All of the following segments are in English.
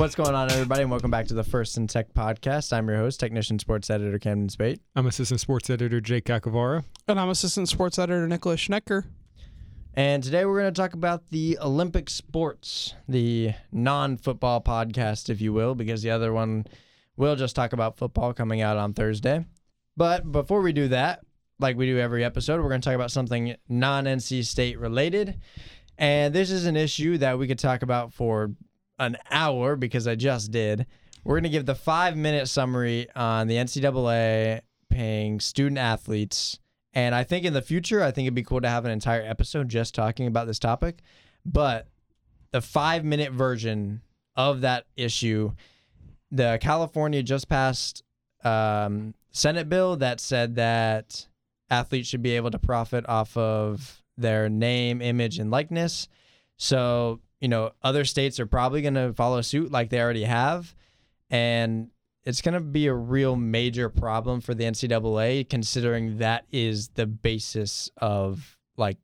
What's going on, everybody, and welcome back to the First and Tech podcast. I'm your host, technician sports editor Camden Spate. I'm assistant sports editor Jake Kakavara. And I'm assistant sports editor Nicholas Schnecker. And today we're going to talk about the Olympic sports, the non football podcast, if you will, because the other one will just talk about football coming out on Thursday. But before we do that, like we do every episode, we're going to talk about something non NC State related. And this is an issue that we could talk about for an hour because I just did. We're going to give the five minute summary on the NCAA paying student athletes. And I think in the future, I think it'd be cool to have an entire episode just talking about this topic. But the five minute version of that issue, the California just passed um, Senate bill that said that athletes should be able to profit off of their name, image, and likeness. So you know, other states are probably going to follow suit like they already have. And it's going to be a real major problem for the NCAA, considering that is the basis of like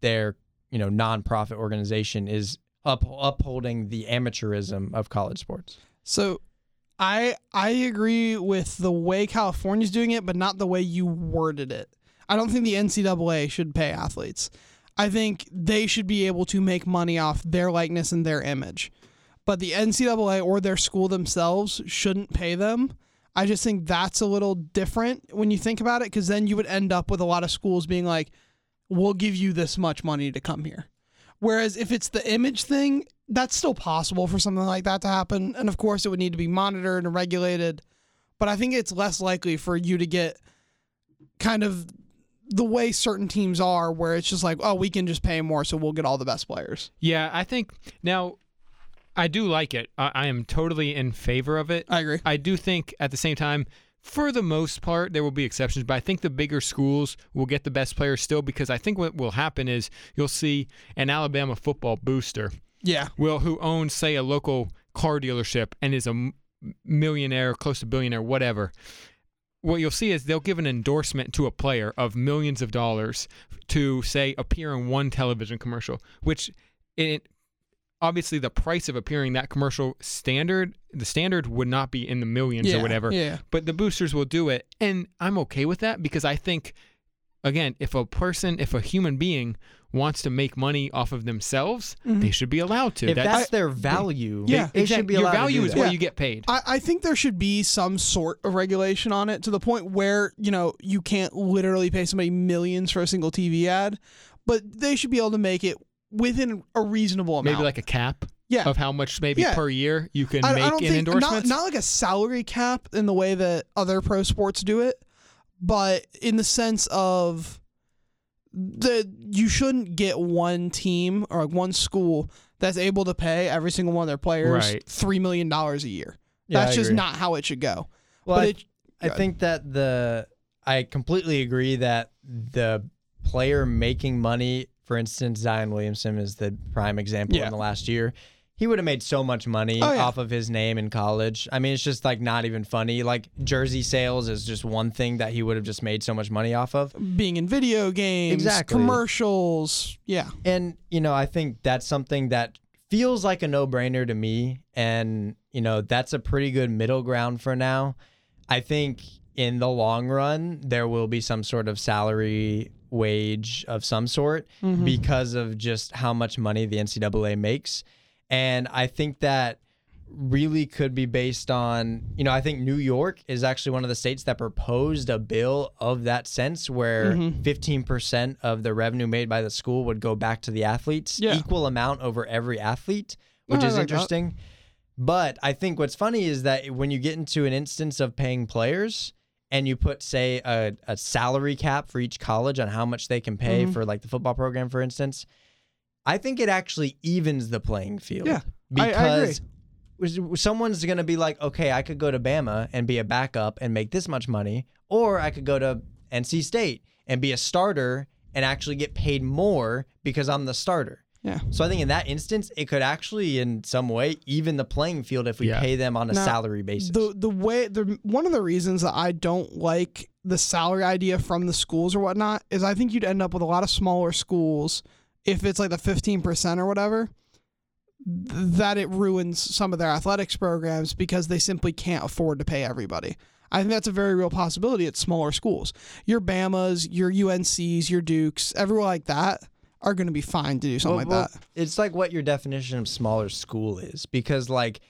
their, you know, nonprofit organization is up, upholding the amateurism of college sports. So I I agree with the way California's doing it, but not the way you worded it. I don't think the NCAA should pay athletes. I think they should be able to make money off their likeness and their image. But the NCAA or their school themselves shouldn't pay them. I just think that's a little different when you think about it, because then you would end up with a lot of schools being like, we'll give you this much money to come here. Whereas if it's the image thing, that's still possible for something like that to happen. And of course, it would need to be monitored and regulated. But I think it's less likely for you to get kind of the way certain teams are, where it's just like, oh, we can just pay more, so we'll get all the best players. Yeah, I think now I do like it. I, I am totally in favor of it. I agree. I do think at the same time, for the most part, there will be exceptions, but I think the bigger schools will get the best players still because I think what will happen is you'll see an Alabama football booster. Yeah. Will who owns say a local car dealership and is a millionaire, close to billionaire, whatever what you'll see is they'll give an endorsement to a player of millions of dollars to say appear in one television commercial, which it obviously the price of appearing that commercial standard the standard would not be in the millions yeah, or whatever. Yeah. But the boosters will do it and I'm okay with that because I think again, if a person, if a human being wants to make money off of themselves, mm-hmm. they should be allowed to. If that's, that's their value, yeah, they, they should be allowed. Your value is what you get paid. I, I think there should be some sort of regulation on it to the point where you know you can't literally pay somebody millions for a single TV ad, but they should be able to make it within a reasonable amount. Maybe like a cap. Yeah. Of how much maybe yeah. per year you can I, make I don't in think, endorsements? Not, not like a salary cap in the way that other pro sports do it, but in the sense of the you shouldn't get one team or like one school that's able to pay every single one of their players right. three million dollars a year. Yeah, that's I just agree. not how it should go. Well, but I, it, I think that the I completely agree that the player making money, for instance, Zion Williamson is the prime example Yeah. in the last year. He would have made so much money Oh, yeah. off of his name in college. I mean, it's just like not even funny. Like jersey sales is just one thing that he would have just made so much money off of. being in video games, Exactly. commercials, yeah, And, you know, I think that's something that feels like a no brainer to me. And, you know, that's a pretty good middle ground for now. I think in the long run, there will be some sort of salary wage of some sort Mm-hmm. because of just how much money the NCAA makes. And I think that really could be based on, you know, I think New York is actually one of the states that proposed a bill of that sense where Mm-hmm. 15% of the revenue made by the school would go back to the athletes, Yeah. equal amount over every athlete, which I is like that. interesting. But I think what's funny is that when you get into an instance of paying players and you put, say, a, a salary cap for each college on how much they can pay Mhm. for like the football program, for instance, I think it actually evens the playing field. Yeah, I- I agree. Because someone's going to be like, okay, I could go to Bama and be a backup and make this much money, or I could go to NC State and be a starter and actually get paid more because I'm the starter. Yeah. So I think in that instance, it could actually, in some way, even the playing field if we Yeah. pay them on a Now, salary basis. The the way the one of the reasons that I don't like the salary idea from the schools or whatnot is I think you'd end up with a lot of smaller schools if it's like the fifteen percent or whatever. that it ruins some of their athletics programs because they simply can't afford to pay everybody. I think that's a very real possibility at smaller schools. Your Bamas, your UNCs, your Dukes, everyone like that are going to be fine to do something Well, like well, that. It's like what your definition of smaller school is, because like,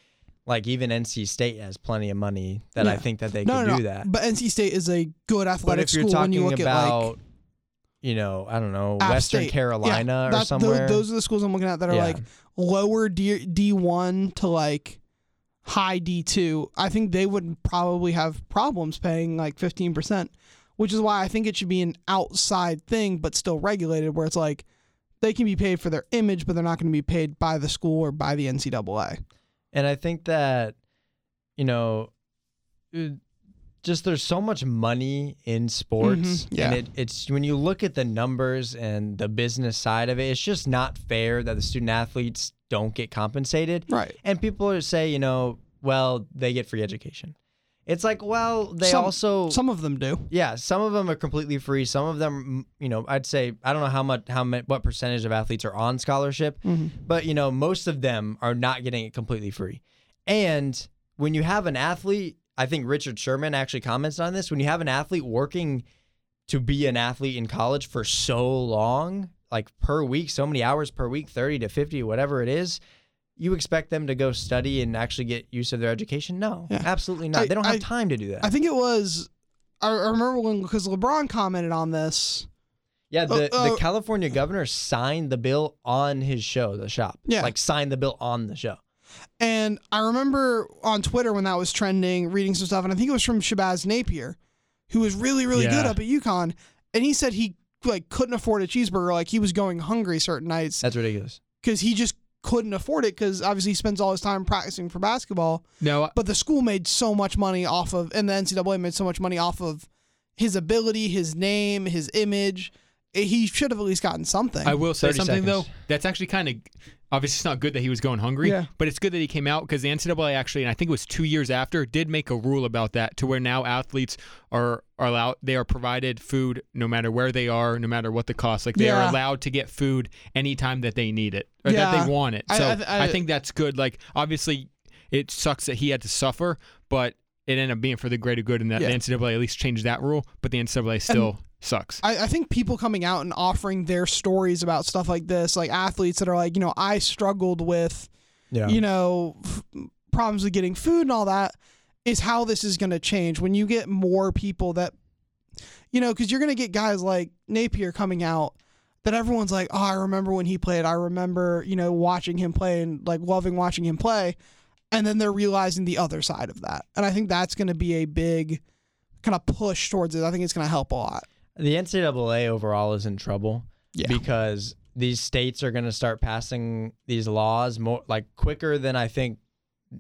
like even NC State has plenty of money that I think that they No, could no, do no. that. But NC State is a good athletic But if you're school when you talking look about, at like you know, I don't know, App Western State. Carolina yeah, or that- tho- somewhere. those are the schools I'm looking at that are Yeah. like lower D D one to like high D two. I think they would probably have problems paying like fifteen percent, which is why I think it should be an outside thing, but still regulated, where it's like they can be paid for their image, but they're not going to be paid by the school or by the NCAA. And I think that, you know, uh, just there's so much money in sports. Mhm, yeah. And it, it's when you look at the numbers and the business side of it, it's just not fair that the student athletes don't get compensated. Right. And people are say, you know, well, they get free education. It's like, well, they Some- also Some of them do. yeah, some of them are completely free. Some of them, you know, I'd say I don't know how much how much what percentage of athletes are on scholarship, Mhm. but you know, most of them are not getting it completely free. And when you have an athlete, I think Richard Sherman actually comments on this. When you have an athlete working to be an athlete in college for so long, like per week, so many hours per week, 30 to 50, whatever it is, you expect them to go study and actually get use of their education? No, Yeah. absolutely not. I- they don't have I- time to do that. I think it was. I I remember when because LeBron commented on this. Yeah, the, Uh, the uh, California governor signed the bill on his show, the shop. Yeah. Like signed the bill on the show. And I remember on Twitter when that was trending, reading some stuff, and I think it was from Shabazz Napier, who was really, really good up at UConn. And he said he like couldn't afford a cheeseburger, like he was going hungry certain nights That's ridiculous. because he just couldn't afford it because obviously he spends all his time practicing for basketball. No, But the school made so much money off of, and the NCAA made so much money off of his ability, his name, his image. He should have at least gotten something. I will say 30 something though. That's actually kind of obviously it's not good that he was going hungry, Yeah. but it's good that he came out because the NCAA actually, and I think it was two years after, did make a rule about that to where now athletes are are allowed they are provided food no matter where they are, no matter what the cost. Like they Yeah. are allowed to get food anytime that they need it or that they want it. I- So I- I, I- think that's good. Like obviously, it sucks that he had to suffer, but it ended up being for the greater good, and that Yeah. the NCAA at least changed that rule. But the NCAA still sucks. I, I think people coming out and offering their stories about stuff like this, like athletes that are like, you know, I struggled with, Yeah. you know, f- problems with getting food and all that, is how this is going to change when you get more people that, you know, because you're going to get guys like Napier coming out that everyone's like, oh, I remember when he played. I remember, you know, watching him play and like loving watching him play. And then they're realizing the other side of that. And I think that's going to be a big kind of push towards it. I think it's going to help a lot. The NCAA overall is in trouble Yeah. because these states are going to start passing these laws more like quicker than I think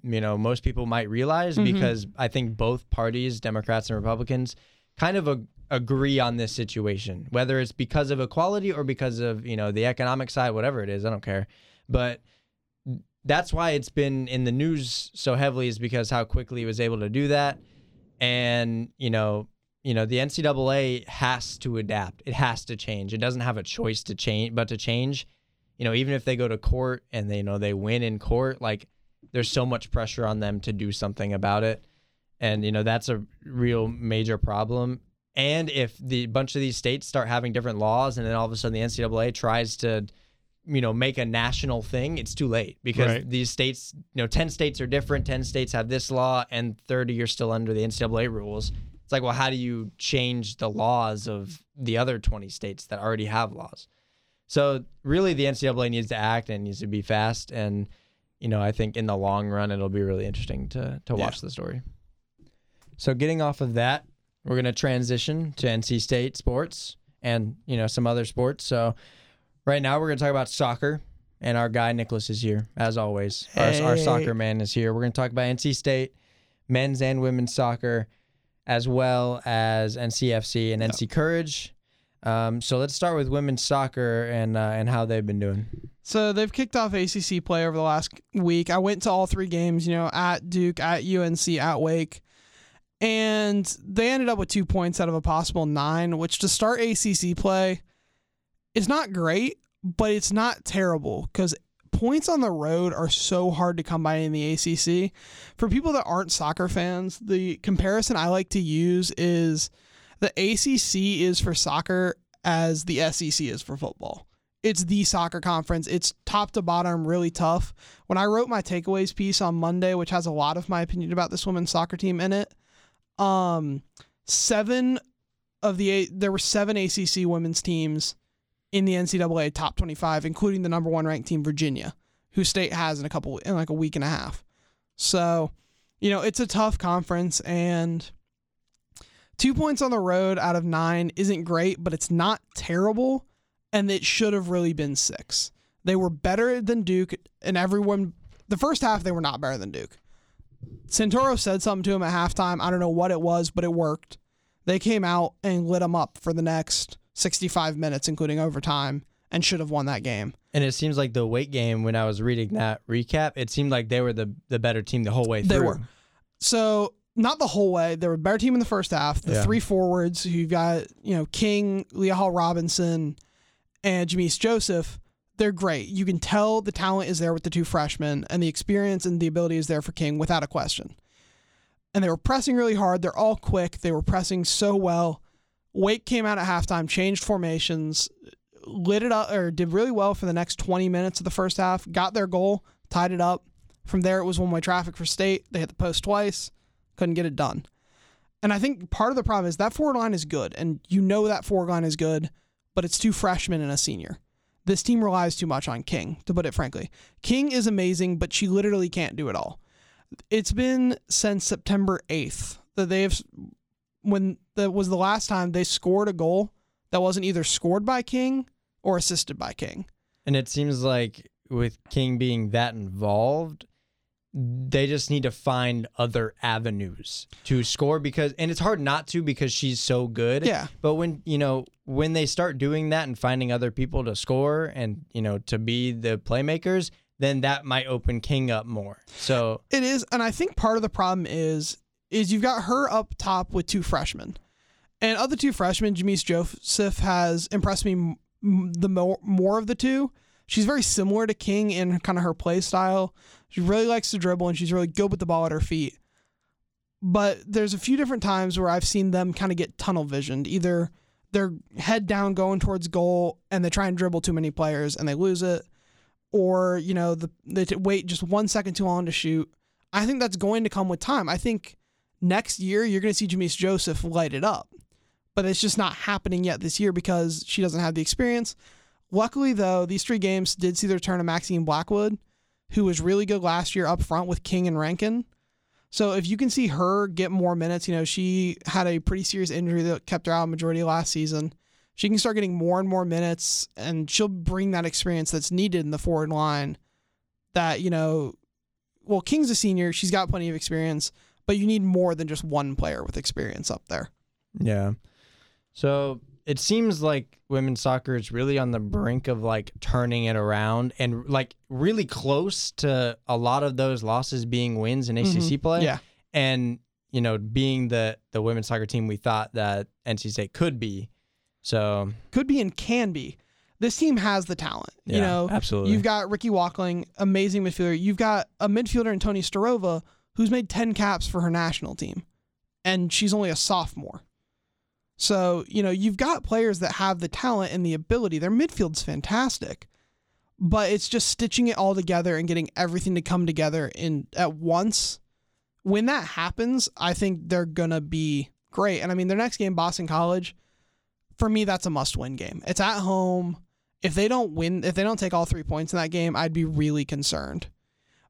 you know most people might realize Mhm. because I think both parties, Democrats and Republicans, kind of ag- agree on this situation, whether it's because of equality or because of you know the economic side, whatever it is, I don't care, but that's why it's been in the news so heavily is because how quickly he was able to do that, and you know you know the NCAA has to adapt. It has to change. It doesn't have a choice to change, but to change. You know, even if they go to court and they you know they win in court, like there's so much pressure on them to do something about it, and you know that's a real major problem. And if the bunch of these states start having different laws, and then all of a sudden the NCAA tries to, you know, make a national thing, it's too late because Right. these states, you know, ten states are different. Ten states have this law, and thirty are still under the NCAA rules. It's like, well, how do you change the laws of the other 20 states that already have laws? So really, the NCAA needs to act and needs to be fast. And you know, I think in the long run, it'll be really interesting to to Yeah. watch the story. So getting off of that, we're gonna transition to NC State sports and you know some other sports. So right now, we're gonna talk about soccer. And our guy Nicholas is here, as always. Our, our soccer man is here. We're going to talk about NC State, men's and women's soccer, as well as NCFC and NC Courage. Um, so let's start with women's soccer and uh, and how they've been doing. So they've kicked off ACC play over the last week. I went to all three games, you know, at Duke, at UNC, at Wake, and they ended up with two points out of a possible nine, which to start ACC play is not great, but it's not terrible because points on the road are so hard to come by in the ACC. For people that aren't soccer fans, the comparison I like to use is the ACC is for soccer as the SEC is for football. It's the soccer conference. It's top to bottom, really tough. When I wrote my takeaways piece on Monday, which has a lot of my opinion about this women's soccer team in it, um, seven of the eight there were seven ACC women's teams in the NCAA top 25, including the number one ranked team, Virginia, who state has in a couple in like a week and a half. So, you know, it's a tough conference and two points on the road out of nine isn't great, but it's not terrible. And it should have really been six. They were better than Duke, and everyone, the first half, they were not better than Duke. Santoro said something to him at halftime. I don't know what it was, but it worked. They came out and lit them up for the next 65 minutes, including overtime, and should have won that game. And it seems like the weight game, when I was reading that recap, it seemed like they were the, the better team the whole way through. They were. So, not the whole way. They were a better team in the first half. The Yeah. three forwards who you've got, you know, King, Leah Hall Robinson, and Jameese Joseph, they're great. You can tell the talent is there with the two freshmen, and the experience and the ability is there for King without a question. And they were pressing really hard. They're all quick. They were pressing so well. Wake came out at halftime, changed formations, lit it up, or did really well for the next 20 minutes of the first half, got their goal, tied it up. From there, it was one way traffic for state. They hit the post twice, couldn't get it done. And I think part of the problem is that forward line is good, and you know that forward line is good, but it's two freshmen and a senior. This team relies too much on King, to put it frankly. King is amazing, but she literally can't do it all. It's been since September 8th that they've, when that was the last time they scored a goal that wasn't either scored by King or assisted by King. And it seems like with King being that involved, they just need to find other avenues to score because and it's hard not to because she's so good. Yeah. But when, you know, when they start doing that and finding other people to score and, you know, to be the playmakers, then that might open King up more. So, It is, and I think part of the problem is is you've got her up top with two freshmen, and of the two freshmen, Jameese Joseph has impressed me m- the more more of the two. She's very similar to King in kind of her play style. She really likes to dribble, and she's really good with the ball at her feet. But there's a few different times where I've seen them kind of get tunnel visioned. Either they're head down going towards goal, and they try and dribble too many players, and they lose it or you know the they wait just one second too long to shoot. I think that's going to come with time. I think next year you're going to see Jameese Joseph light it up, but it's just not happening yet this year because she doesn't have the experience. Luckily, though, these three games did see the return of Maxine Blackwood, who was really good last year up front with King and Rankin. So if you can see her get more minutes, you know she had a pretty serious injury that kept her out majority last season she can start getting more and more minutes and she'll bring that experience that's needed in the forward line that you know well king's a senior she's got plenty of experience but you need more than just one player with experience up there yeah. So, it seems like women's soccer is really on the brink of like turning it around and like really close to a lot of those losses being wins in ACC mm-hmm. play. yeah and you know being the the women's soccer team we thought that NC State could be. So could be and can be this team has the talent yeah, you know absolutely. you've got ricky walkling amazing midfielder you've got a midfielder in tony starova who's made 10 caps for her national team and she's only a sophomore so you know you've got players that have the talent and the ability. Their midfield's fantastic but it's just stitching it all together and getting everything to come together in at once. When that happens i think they're gonna be great. And i mean their next game boston college for me that's a must win game. It's at home. If they don't win if they don't take all three points in that game i'd be really concerned.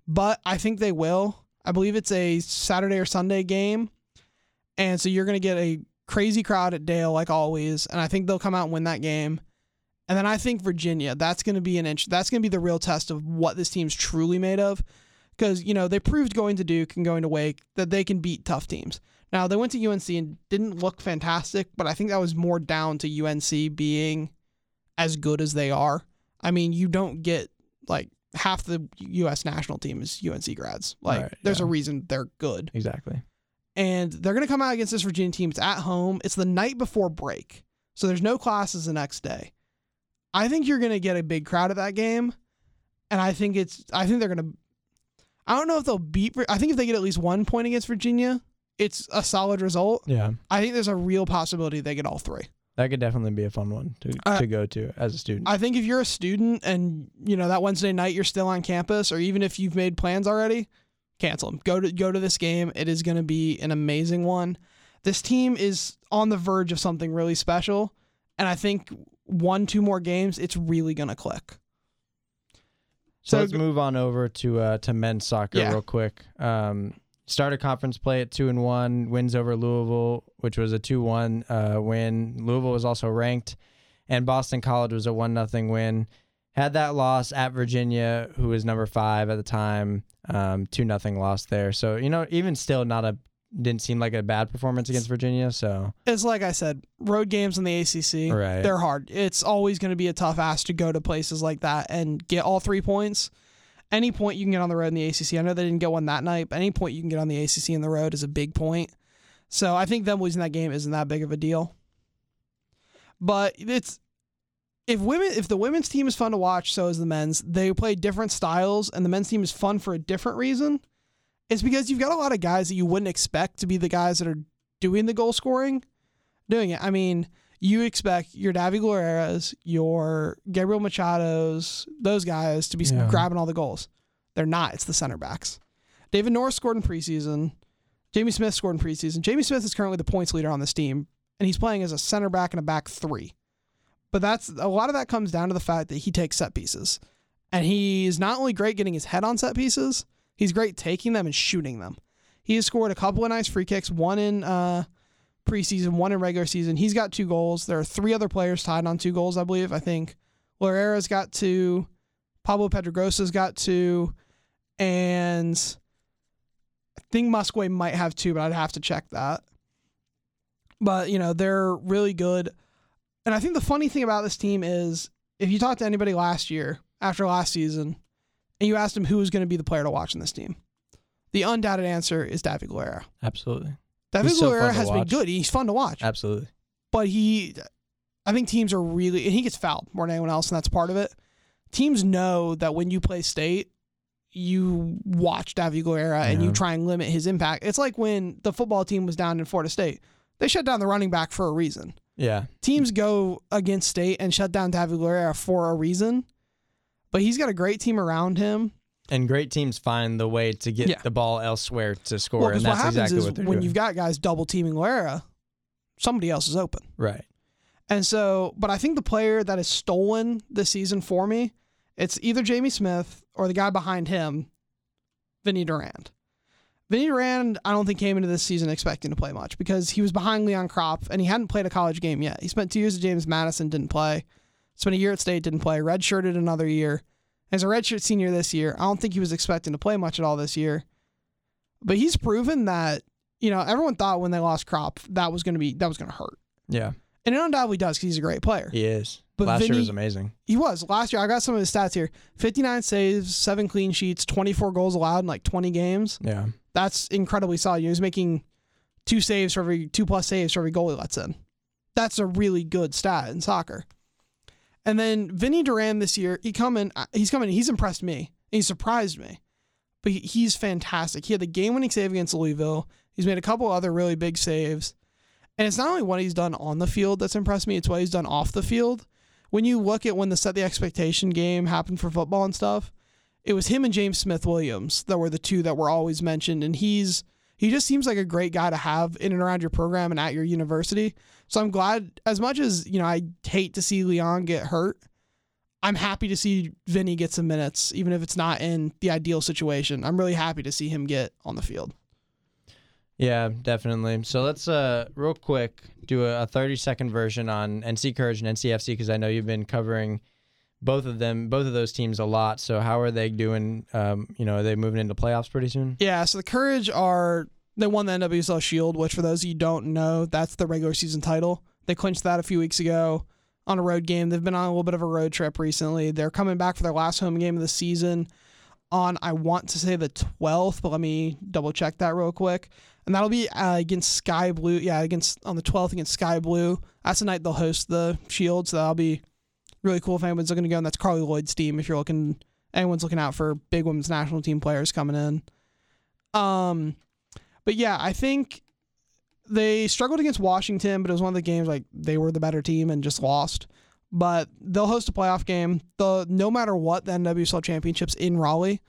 But i think they will. I believe it's a saturday or sunday game. And so you're gonna get a crazy crowd at dale like always and i think they'll come out and win that game and then I think Virginia, that's going to be an inch. That's going to be the real test of what this team's truly made of. Because, you know, they proved going to Duke and going to Wake that they can beat tough teams. Now, they went to UNC and didn't look fantastic, but I think that was more down to UNC being as good as they are. I mean, you don't get like half the U.S. national team is UNC grads. Like, Right, there's yeah. a reason they're good exactly. And they're going to come out against this Virginia team. It's at home. It's the night before break, so there's no classes the next day. I think you're going to get a big crowd at that game, and I think it's I think they're gonna. I don't know if they'll beat. I think if they get at least one point against Virginia, it's a solid result. Yeah. I think there's a real possibility they get all three. That could definitely be a fun one to, Uh, to go to as a student. I think if you're a student and you know that Wednesday night you're still on campus, or even if you've made plans already, cancel them. Go to go to this game. It is going to be an amazing one. This team is on the verge of something really special, and I think one two more games, it's really going to click. So, So let's move on over to uh, to men's soccer Yeah. real quick. Um, started conference play at two and one, wins over Louisville, which was a two one uh, win. Louisville was also ranked, and Boston College was a one nothing win. Had that loss at Virginia, who was number five at the time, um, two nothing loss there. So you know, even still, not a didn't seem like a bad performance against Virginia. So It's like I said, road games in the ACC, Right. they're hard. It's always going to be a tough ask to go to places like that and get all three points. Any point you can get on the road in the ACC, I know they didn't get one that night, but any point you can get on the ACC in the road is a big point. So I think them losing that game isn't that big of a deal. But it's if women if the women's team is fun to watch, so is the men's. They play different styles, and the men's team is fun for a different reason. It's because you've got a lot of guys that you wouldn't expect to be the guys that are doing the goal scoring, doing it. I mean, you expect your Davi Guerreras, your Gabriel Machados, those guys to be Yeah. grabbing all the goals. They're not. It's the center backs. David Norris scored in preseason. Jamie Smith scored in preseason. Jamie Smith is currently the points leader on this team, and he's playing as a center back and a back three. But that's a lot of that comes down to the fact that he takes set pieces. And he's not only great getting his head on set pieces, he's great taking them and shooting them. He has scored a couple of nice free kicks, one in uh, preseason, one in regular season. He's got two goals. There are three other players tied on two goals, I believe. I think Loera's got two, Pablo Pedregosa's got two, and I think Musquay might have two, but I'd have to check that. But, you know, they're really good. And I think the funny thing about this team is if you talk to anybody last year, after last season, and you asked them who was going to be the player to watch in this team, the undoubted answer is David Guerrero. absolutely, David He's so Guerrero fun to has been good. He's fun to watch. absolutely. But he, I think teams are really, and he gets fouled more than anyone else, and that's part of it. Teams know that when you play state, you watch David Guerrero and you try and limit his impact. It's like when the football team was down in Florida State. They shut down the running back for a reason. Yeah, Teams go against state and shut down David Guerrero for a reason. But he's got a great team around him. and great teams find the way to get Yeah. the ball elsewhere to score, Well, and what that's happens exactly is what they're when doing. you've got guys double teaming Guerrero, somebody else is open. right. And so, but I think the player that has stolen this season for me, it's either Jamie Smith or the guy behind him, Vinny Durand. Vinny Durand, I don't think came into this season expecting to play much because he was behind Leon Krapf and he hadn't played a college game yet. He spent two years at James Madison, didn't play. Spent a year at State, didn't play. Redshirted another year. As a redshirt senior this year, I don't think he was expecting to play much at all this year. But he's proven that, you know, everyone thought when they lost Krapf that was going to be that was going to hurt. Yeah, And it undoubtedly does because he's a great player. he is. But Last year Vinny- was amazing. He was. Last year, I got some of his stats here 59 saves, seven clean sheets, 24 goals allowed in like 20 games. Yeah, That's incredibly solid. He was making two saves for every two plus saves for every goal he lets in. That's a really good stat in soccer. And then Vinny Durand this year, he coming, uh, he's coming, he's impressed me. He surprised me. But he's fantastic. He had the game-winning save against Louisville. He's made a couple other really big saves. And it's not only what he's done on the field that's impressed me, it's what he's done off the field. When you look at when the set the expectation game happened for football and stuff, it was him and James Smith Williams that were the two that were always mentioned. And he's he just seems like a great guy to have in and around your program and at your university. So I'm glad as much as, you know, I hate to see Leon get hurt, I'm happy to see Vinny get some minutes, even if it's not in the ideal situation. I'm really happy to see him get on the field. yeah, definitely. So let's uh real quick do a, a 30 second version on NC Courage and NCFC because I know you've been covering both of them, both of those teams a lot. So how are they doing? Um, you know, are they moving into playoffs pretty soon? Yeah, so the Courage are they won the NWSL Shield, which for those of you don't know, that's the regular season title. They clinched that a few weeks ago on a road game. They've been on a little bit of a road trip recently. They're coming back for their last home game of the season on I want to say the 12th, but let me double check that real quick. And that'll be uh, against Sky Blue. Yeah, against on the 12th against Sky Blue. That's the night they'll host the Shield, so that'll be really cool if anyone's looking to go. And that's Carli Lloyd's team if you're looking anyone's looking out for big women's national team players coming in. Um, but yeah, I think they struggled against Washington, but it was one of the games like they were the better team and just lost. But they'll host a playoff game. The no matter what, the NWSL championships in Raleigh,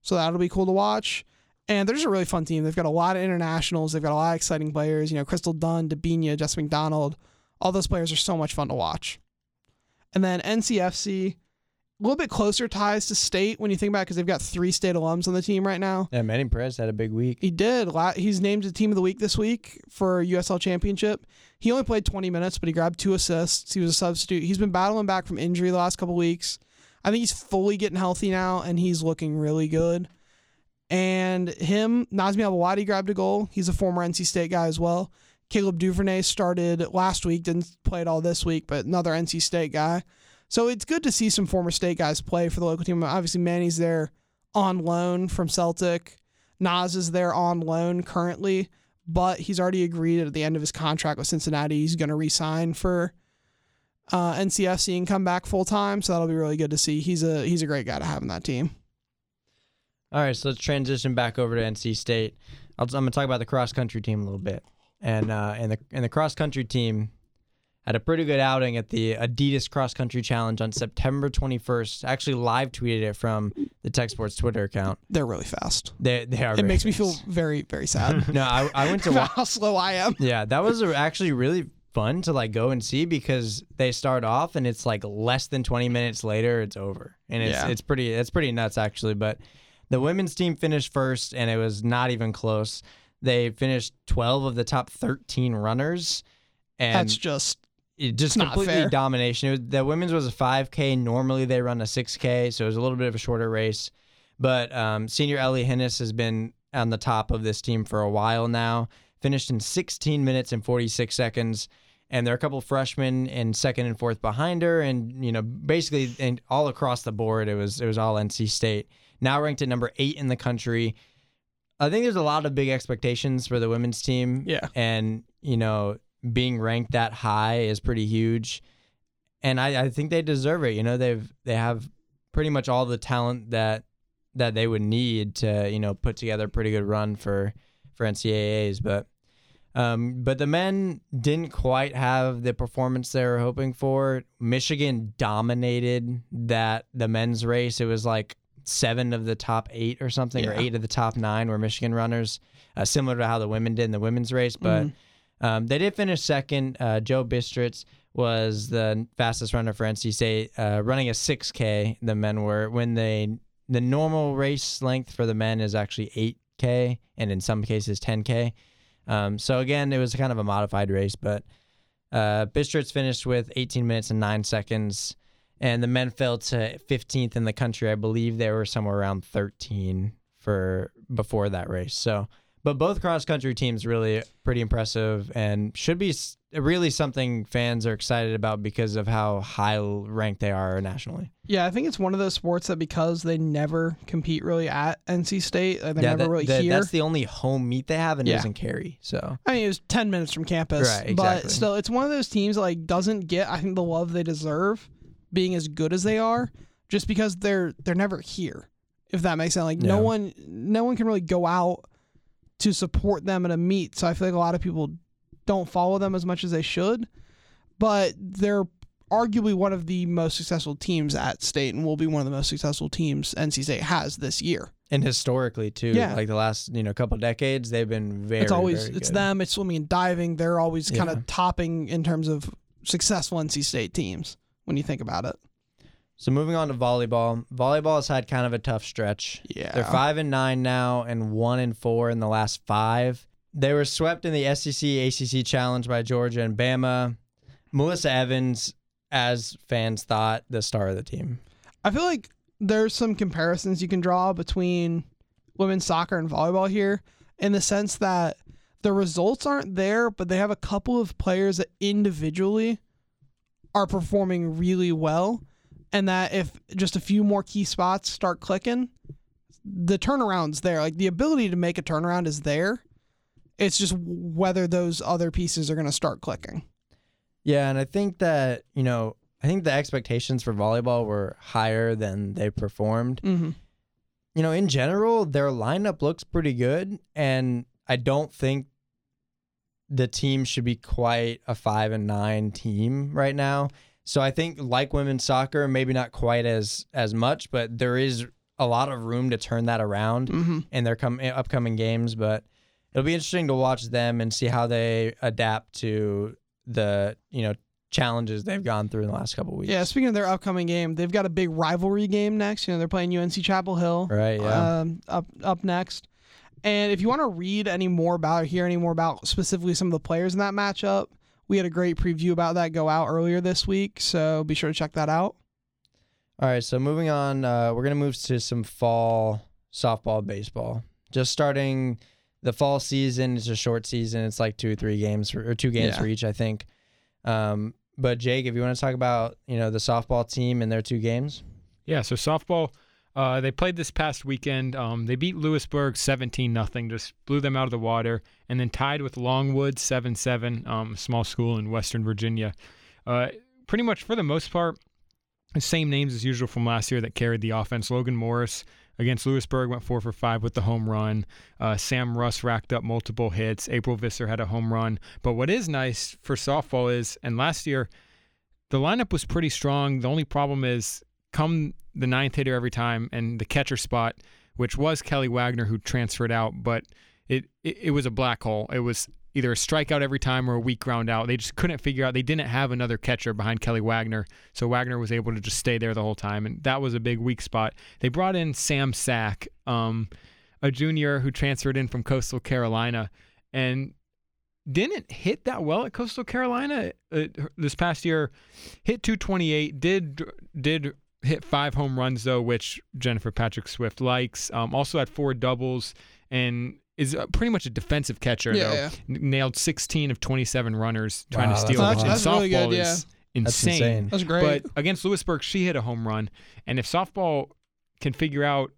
so that'll be cool to watch. And they're just a really fun team. They've got a lot of internationals. They've got a lot of exciting players. You know, Crystal Dunn, Debinha, Jess McDonald. All those players are so much fun to watch. And then NCFC, a little bit closer ties to state when you think about it because they've got three state alums on the team right now. Yeah, Manny Perez had a big week. He did. He's named the team of the week this week for USL Championship. He only played 20 minutes, but he grabbed two assists. He was a substitute. He's been battling back from injury the last couple weeks. I think he's fully getting healthy now, and he's looking really good. And him, Nazmi Albadawi grabbed a goal. He's a former NC State guy as well. Caleb Duvernay started last week, didn't play at all this week, but another NC State guy. So it's good to see some former state guys play for the local team. Obviously, Manny's there on loan from Celtic. Nas is there on loan currently, but he's already agreed at the end of his contract with Cincinnati. He's going to resign for uh, NCFC and come back full time. So that'll be really good to see. He's a he's a great guy to have in that team. All right, so let's transition back over to NC State. I'll, I'm going to talk about the cross country team a little bit, and uh, and the and the cross country team had a pretty good outing at the Adidas Cross Country Challenge on September 21st. Actually, live tweeted it from the Tech Sports Twitter account. They're really fast. They they are. It makes me feel very very sad No, I, I went to about wa- how slow I am. yeah. That was actually really fun to like go and see because they start off and it's like less than 20 minutes later it's over and it's Yeah. it's pretty it's pretty nuts actually. But the women's team finished first and it was not even close. They finished 12 of the top 13 runners. And That's just it just completely domination. It was, the women's was a 5K. Normally they run a 6K, so it was a little bit of a shorter race. But um, senior Elly Henes has been on the top of this team for a while now. Finished in 16 minutes and 46 seconds, and there are a couple freshmen in second and fourth behind her, and you know basically and all across the board it was it was all NC State. Now ranked at number eight in the country. I think there's a lot of big expectations for the women's team yeah. and you know being ranked that high is pretty huge and I, I think they deserve it you know they've they have pretty much all the talent that that they would need to you know put together a pretty good run for for NCAAs but um, but the men didn't quite have the performance they were hoping for. Michigan dominated that the men's race. It was like seven of the top eight or something, or eight of the top nine were Michigan runners, uh, similar to how the women did in the women's race. But Mhm. um, they did finish second. Uh, Joe Bistritz was the fastest runner for NC State, uh, running a 6K. The men were when they the normal race length for the men is actually 8K, and in some cases 10K. Um, so again, it was kind of a modified race, but uh, Bistritz finished with 18 minutes and nine seconds, and the men fell to 15th in the country. I believe they were somewhere around 13 for before that race. So, but both cross country teams really pretty impressive and should be really something fans are excited about because of how high ranked they are nationally. Yeah, I think it's one of those sports that because they never compete really at NC State, uh, they're never that- really that- here. that's the only home meet they have, and it Yeah. doesn't carry. So I mean, it was ten minutes from campus, Right, Exactly. but still, it's one of those teams that like doesn't get I think the love they deserve, being as good as they are, just because they're they're never here. If that makes sense, like no one no one can really go out to support them at a meet. So I feel like a lot of people don't follow them as much as they should, but they're arguably one of the most successful teams at state and will be one of the most successful teams NC State has this year. and historically too, Yeah. like the last you know couple decades, they've been very. it's always very it's good. them it's swimming and diving they're always kind Yeah. of topping in terms of successful nc state teams when you think about it So moving on to volleyball, volleyball has had kind of a tough stretch. yeah They're five and nine now, and one and four in the last five. They were swept in the SEC ACC challenge by Georgia and Bama. Melissa Evans, as fans thought, the star of the team. i feel like there's some comparisons you can draw between women's soccer and volleyball here in the sense that the results aren't there but they have a couple of players that individually are performing really well and that if just a few more key spots start clicking the turnaround's there like the ability to make a turnaround is there it's just whether those other pieces are going to start clicking Yeah, and I think that, you know, I think the expectations for volleyball were higher than they performed. Mm-hmm. You know, in general, their lineup looks pretty good, and I don't think the team should be quite a five and nine team right now. So I think like women's soccer, maybe not quite as as much, but there is a lot of room to turn that around Mm-hmm. in their com- upcoming games. But it'll be interesting to watch them and see how they adapt to the you know challenges they've gone through in the last couple weeks. Yeah, speaking of their upcoming game, they've got a big rivalry game next. You know, they're playing UNC Chapel Hill. Right. Yeah. Um, up up next. And if you want to read any more about or hear any more about specifically some of the players in that matchup, we had a great preview about that go out earlier this week. So be sure to check that out. All right, so moving on, uh, we're gonna move to some fall softball, baseball. Just starting the fall season. It's a short season. It's like two or three games for, or two games Yeah. for each, I think. Um, but Jake, if you want to talk about you know the softball team and their two games, Yeah, so softball, uh, they played this past weekend. Um, they beat Louisburg 17 nothing, just blew them out of the water, and then tied with Longwood 7 7, um, small school in Western Virginia. Uh, pretty much for the most part, the same names as usual from last year that carried the offense. Logan Morris against Louisburg went four for five with the home run. Uh, Sam Russ racked up multiple hits. April Visser had a home run. But what is nice for softball is, and last year, the lineup was pretty strong. The only problem is come the ninth hitter every time and the catcher spot, which was Kelly Wagner who transferred out, but it, it, it was a black hole. It was either a strikeout every time or a weak ground out. They just couldn't figure out. They didn't have another catcher behind Kelly Wagner, so Wagner was able to just stay there the whole time, and that was a big weak spot. They brought in Sam Sack, um, a junior who transferred in from Coastal Carolina, and didn't hit that well at Coastal Carolina uh, this past year. Hit 228. Did did hit five home runs though, which Jennifer Patrick Swift likes. Um, also had four doubles and is pretty much a defensive catcher. Yeah, though. yeah. N- Nailed 16 of 27 runners trying Wow, to steal. a which lot. in That's really softball good, is That's insane. insane. That's great. But against Louisburg, she hit a home run. And if softball can figure out,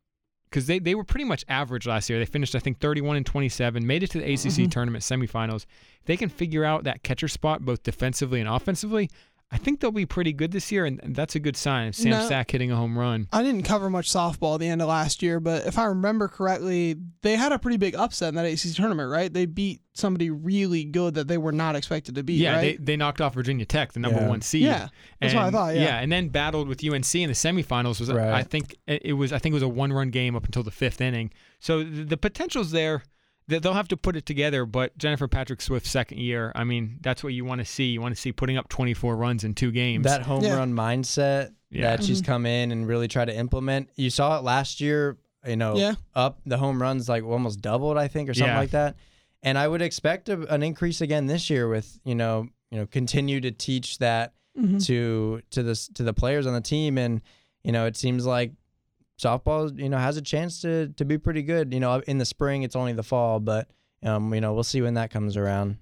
because they, they were pretty much average last year. They finished, I think, 31 and 27, made it to the ACC Mhm. tournament semifinals. If they can figure out that catcher spot both defensively and offensively, I think they'll be pretty good this year. And and that's a good sign. Sam No. Sack hitting a home run. I didn't cover much softball at the end of last year, but if I remember correctly, they had a pretty big upset in that ACC tournament, right? They beat somebody really good that they were not expected to beat, yeah, right? they, they knocked off Virginia Tech, the number Yeah. one seed. Yeah, that's what I And- thought, yeah. and then battled with UNC in the semifinals. Was Right. I think it it was I think it was a one run game up until the fifth inning. So the, the potential's there. That they'll have to put it together. But Jennifer Patrick Swift's second year, I mean, that's what you want to see. You want to see putting up 24 runs in two games. that home Yeah. run mindset Yeah. that she's Mhm. come in and really try to implement. You saw it last year. You know, Yeah. up the home runs like almost doubled, I think, or something Yeah. like that. And I would expect a, an increase again this year with you know you know continue to teach that Mhm. to to the to the players on the team, and you know it seems like softball you know has a chance to to be pretty good. You know, in the spring it's only the fall, but um, you know we'll see when that comes around.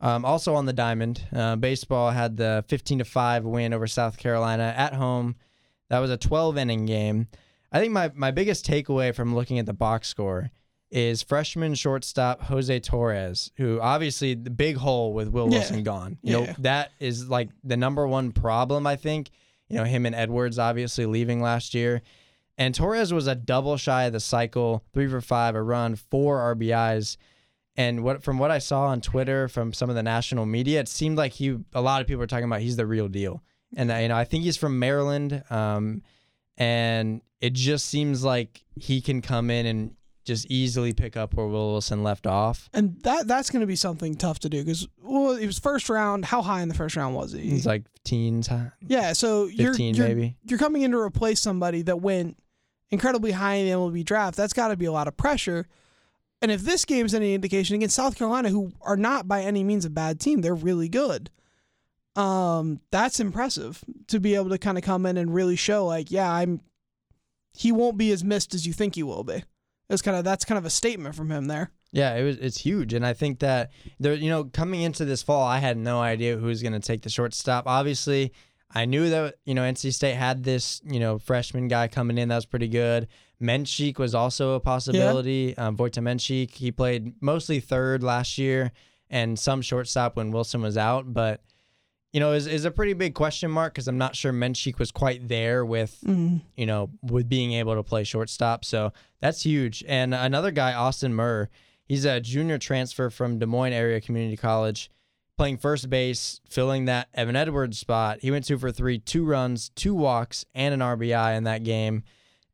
Um, also on the diamond, uh, baseball had the 15 to five win over South Carolina at home. That was a 12 inning game. I think my my biggest takeaway from looking at the box score is freshman shortstop Jose Torres, who obviously the big hole with Will Yeah. Wilson gone. You Yeah. know that is like the number one problem. I think you know him and Edwards obviously leaving last year, and Torres was a double shy of the cycle, three for five, a run, four RBIs. And what from what I saw on Twitter from some of the national media, it seemed like he a lot of people were talking about he's the real deal. And you know, I think he's from Maryland, um, and it just seems like he can come in and just easily pick up where Will Wilson left off. And that that's going to be something tough to do because well, it was first round. How high in the first round was he? He's like teens, huh? yeah, so you're 15 you're, maybe. you're coming in to replace somebody that went incredibly high in the MLB draft. That's got to be a lot of pressure. And if this game's any indication against South Carolina, who are not by any means a bad team, they're really good. Um, that's impressive to be able to kind of come in and really show like, yeah, I'm. He won't be as missed as you think he will be. It's kind of that's kind of a statement from him there. Yeah, it was it's huge, and I think that there, you know, coming into this fall, I had no idea who was going to take the shortstop. Obviously, I knew that you know NC State had this you know freshman guy coming in that was pretty good. Menchik was also a possibility. Um, Vojta Menchik, he played mostly third last year and some shortstop when Wilson was out, but you know, is, is a pretty big question mark because I'm not sure Menchik was quite there with, Mm. you know, with being able to play shortstop. So that's huge. And another guy, Austin Murr, he's a junior transfer from Des Moines Area Community College, playing first base, filling that Evan Edwards spot. He went two for three, two runs, two walks, and an RBI in that game.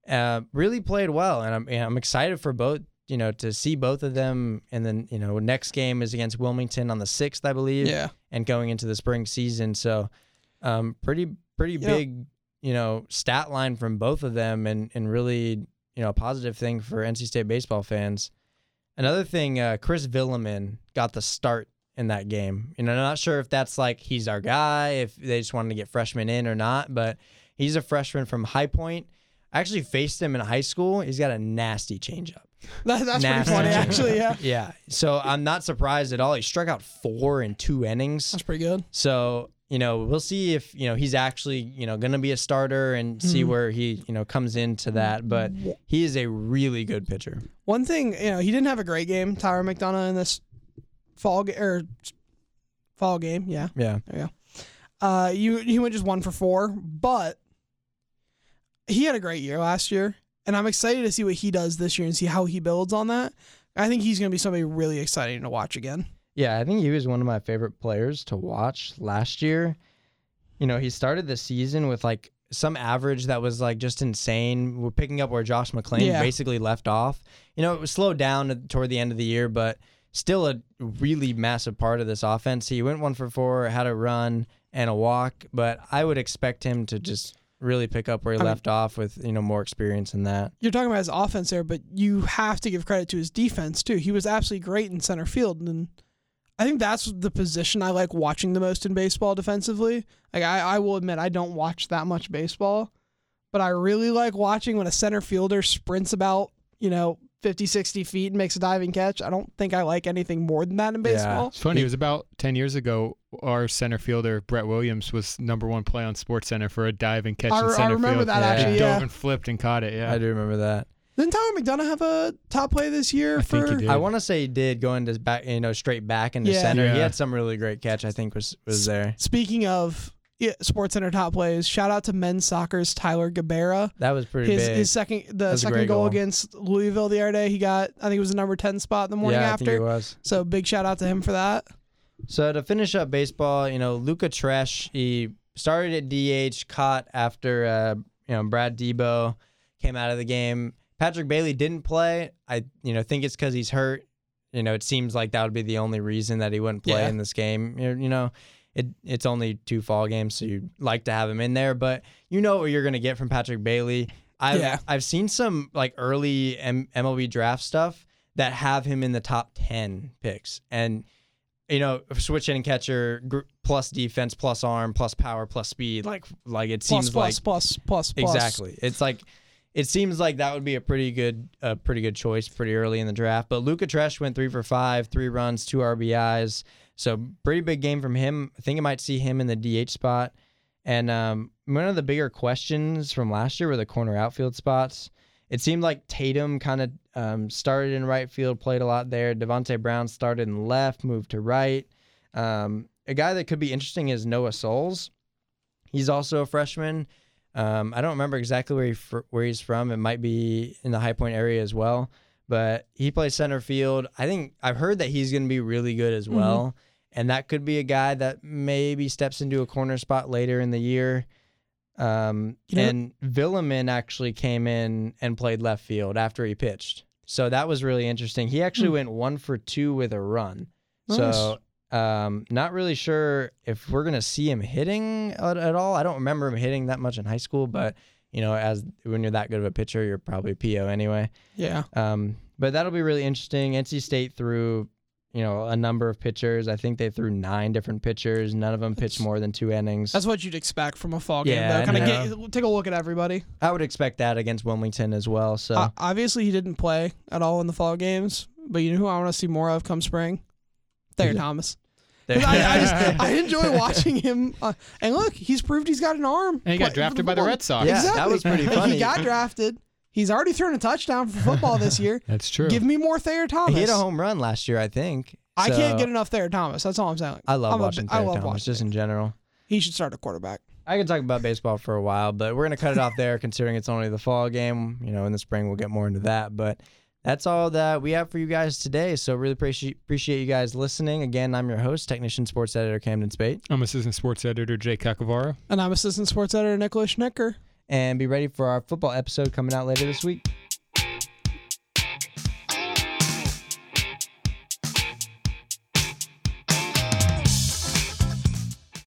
Uh, really played well, and I'm, I'm excited for both. You know, to see both of them, and then you know, next game is against Wilmington on the sixth, I believe Yeah. and going into the spring season. So, um, pretty pretty know- big, you know, stat line from both of them, and and really, you know, a positive thing for NC State baseball fans. Another thing, uh, Chris Villaman got the start in that game. You know, I'm not sure if that's like he's our guy, if they just wanted to get freshmen in or not, but he's a freshman from High Point. I actually faced him in high school. He's got a nasty changeup. That, that's pretty Nasty funny, changeup. actually. Yeah. Yeah. So I'm not surprised at all. He struck out four in two innings. That's pretty good. So, you know, we'll see if, you know, he's actually, you know, going to be a starter and see Mhm. where he, you know, comes into that. But he is a really good pitcher. One thing, you know, he didn't have a great game, Tyler McDonough, in this fall or fall game. Yeah. Yeah. Uh, you he went just one for four, but he had a great year last year, and I'm excited to see what he does this year and see how he builds on that. I think he's going to be somebody really exciting to watch again. Yeah. I think he was one of my favorite players to watch last year. You know, he started the season with like some average that was like just insane. We're picking up where Josh McLain Yeah. basically left off. You know, it was slowed down toward the end of the year, but still a really massive part of this offense. He went one for four, had a run and a walk, but I would expect him to just really pick up where he I mean- left off with, you know, more experience in that. You're talking about his offense there, but you have to give credit to his defense too. He was absolutely great in center field, and I think that's the position I like watching the most in baseball defensively. Like I, I will admit I don't watch that much baseball, but I really like watching when a center fielder sprints about, you know, 50, 60 feet and makes a diving catch. I don't think I like anything more than that in Yeah. baseball. It's funny. It was about ten years ago. Our center fielder Brett Williams was number one play on Sports Center for a diving and catch I, in re- I center remember field. that Yeah. actually. He Yeah. dove and flipped and caught it. Yeah, I do remember that. Didn't Tyler McDonough have a top play this year I for? think he did. I want to say he did going to back, you know, straight back into Yeah. center. He had some really great catch. I think was was there. Speaking of yeah, Sports Center top plays, shout out to men's soccer's Tyler Gabarra. That was pretty his big. his second the That's a second great goal, goal. against Louisville the other day. He got I think it was the number ten spot the morning yeah, I think it after. was. So big shout out to him for that. So to finish up baseball, you know, Luca Tresh, he started at DH, caught after uh, you know Brad Debo came out of the game. Patrick Bailey didn't play. I you know think it's because he's hurt. You know, it seems like that would be the only reason that he wouldn't play Yeah. in this game. You you know, it it's only two fall games, so you'd like to have him in there, but you know what you're gonna get from Patrick Bailey. I've Yeah. I've seen some like early M- MLB draft stuff that have him in the top ten picks, and you know, switch in catcher gr- plus defense plus arm plus power plus speed. Like like it Plus seems plus like plus plus plus. exactly. It's like it seems like that would be a pretty good a pretty good choice pretty early in the draft. But Luca Tresh went three for five, three runs, two RBIs. So pretty big game from him. I think I might see him in the DH spot. And um, one of the bigger questions from last year were the corner outfield spots. It seemed like Tatum kind of um, started in right field, played a lot there. Devonte Brown started in left, moved to right. Um, a guy that could be interesting is Noah Soles. He's also a freshman. Um, I don't remember exactly where he fr- where he's from. It might be in the High Point area as well. But he plays center field. I think I've heard that he's going to be really good as Mhm. well, and that could be a guy that maybe steps into a corner spot later in the year. Um, You know- and Villaman actually came in and played left field after he pitched, so that was really interesting. He actually Hmm. went one for two with a run. So um, not really sure if we're gonna see him hitting at, at all. I don't remember him hitting that much in high school, but you know, as when you're that good of a pitcher, you're probably PO anyway. Yeah. Um, but that'll be really interesting. NC State threw, you know, a number of pitchers. I think they threw nine different pitchers. None of them pitched more than two innings. That's what you'd expect from a fall game. Yeah, though. Kind of get take a look at everybody. I would expect that against Wilmington as well. So Uh, obviously, he didn't play at all in the fall games, but you know who I want to see more of come spring? Thayer Who's that? Thomas. there- I, I just I enjoy watching him. Uh, and look, he's proved he's got an arm. and he got drafted by the. Red Sox. Yeah, exactly. that was pretty funny. he got drafted. He's already thrown a touchdown for football this year. That's true. Give me more Thayer Thomas. he hit a home run last year, I think. I can't get enough Thayer Thomas. That's all I'm saying. I love I'm a watching I Thayer love Thomas watching just in general. He should start a quarterback. I could talk about baseball for a while, but we're gonna cut it off there, considering it's only the fall game. You know, in the spring we'll get more into that. But that's all that we have for you guys today. So really appreciate appreciate you guys listening. Again, I'm your host, technician sports editor Camden Spate, I'm assistant sports editor Jay Cacavaro. And I'm assistant sports editor Nicholas Schnicker. and be ready for our football episode coming out later this week.